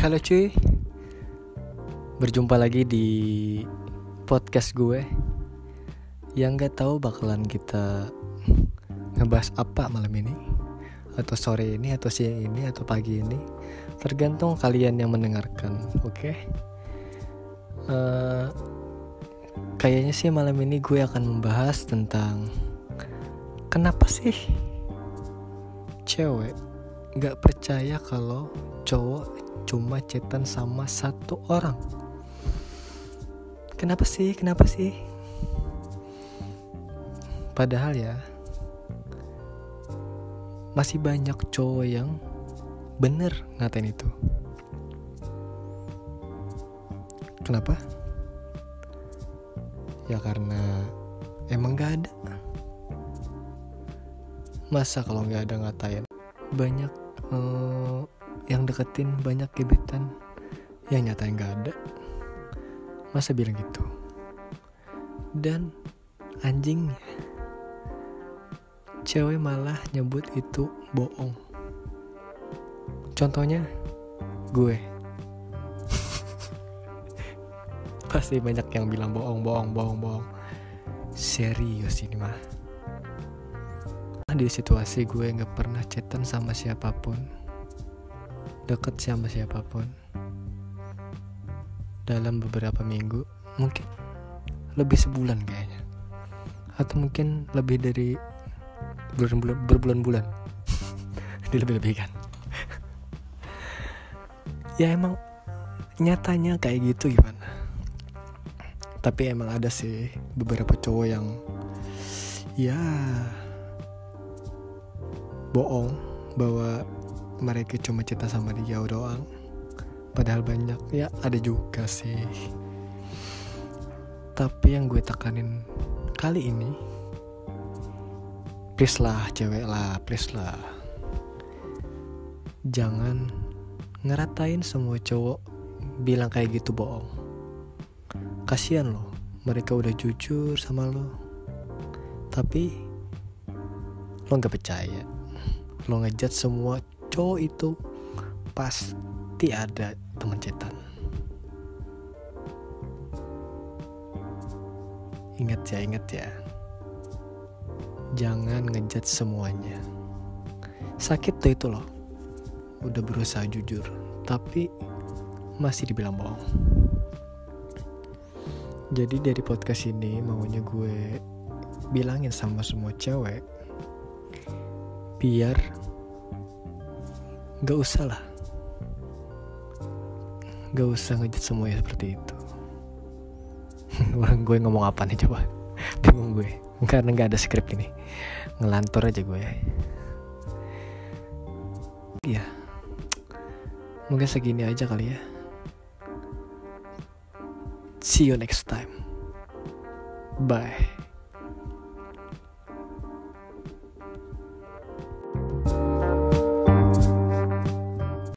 Halo cuy Berjumpa lagi di podcast gue Yang gak tahu bakalan kita ngebahas apa malam ini Atau sore ini, atau siang ini, atau pagi ini Tergantung kalian yang mendengarkan, oke? Okay? Uh, eh, kayaknya sih malam ini gue akan membahas tentang Kenapa sih cewek gak percaya kalau cowok cuma chatan sama satu orang. Kenapa sih? Kenapa sih? Padahal ya masih banyak cowok yang bener ngatain itu. Kenapa? Ya karena emang gak ada. Masa kalau nggak ada ngatain? Banyak uh, yang deketin banyak gebetan. Yang nyata yang gak ada. Masa bilang gitu? Dan anjingnya cewek malah nyebut itu bohong. Contohnya gue. Pasti banyak yang bilang bohong bohong bohong bohong. Serius ini mah di situasi gue nggak pernah chatan sama siapa pun. Deket sama siapa pun. Dalam beberapa minggu mungkin lebih sebulan kayaknya. Atau mungkin lebih dari bulan-bulan berbulan-bulan. Dilebih-lebihkan ya emang nyatanya kayak gitu gimana tapi emang ada sih beberapa cowok yang ya bohong bahwa mereka cuma cinta sama dia doang. Padahal banyak. Ya ada juga sih. Tapi yang gue tekanin kali ini please lah cewek lah please lah. Jangan ngeratain semua cowok bilang kayak gitu bohong. Kasihan loh mereka udah jujur sama lo. Tapi lo nggak percaya lo ngejat semua cowok itu pasti ada teman cetan ingat ya ingat ya. Jangan ngejat semuanya. Sakit tuh itu loh. Udah berusaha jujur tapi masih dibilang bohong. Jadi dari podcast ini maunya gue bilangin sama semua cewek biar Gak usah lah. Gak usah ngejat semuanya seperti itu. Gue ngomong apa nih coba? Bingung gue. Karena gak ada skrip ini. Ngelantur aja gue. Iya. Mungkin segini aja kali ya. See you next time. Bye